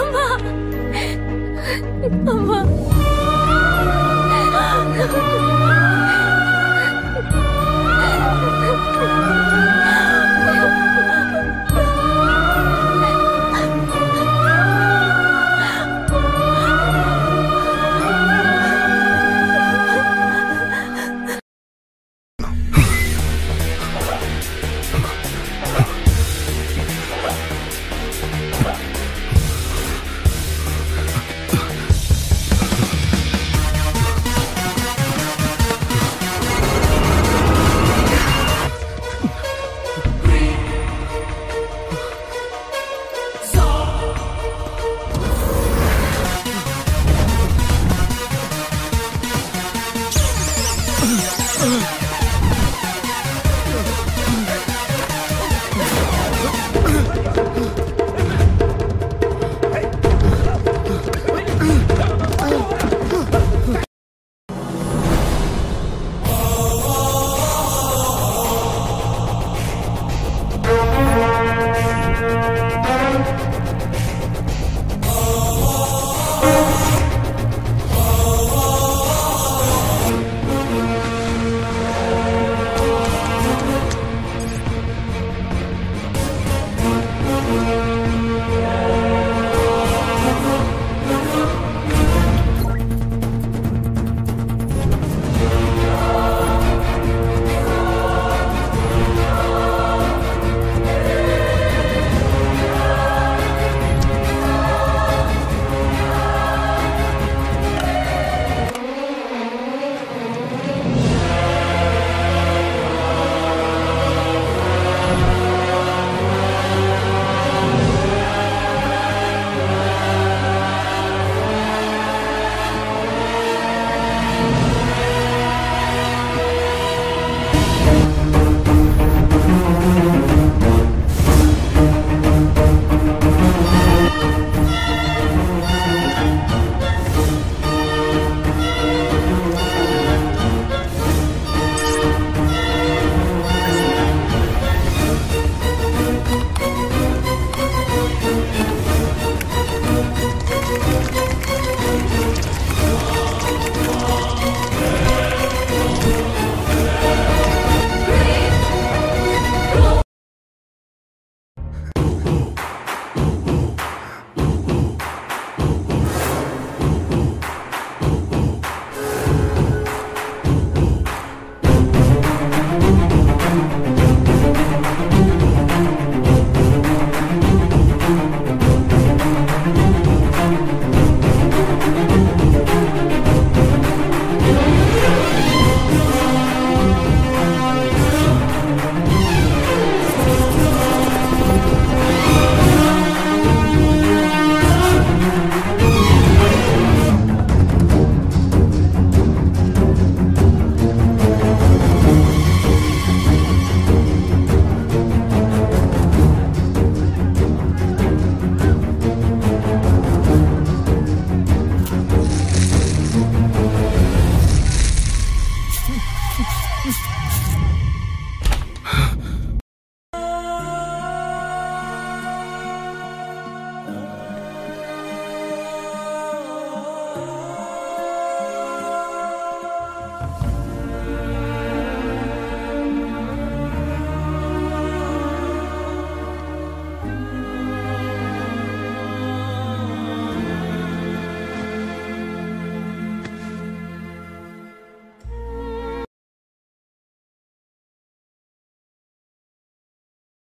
அம்மா அம்மா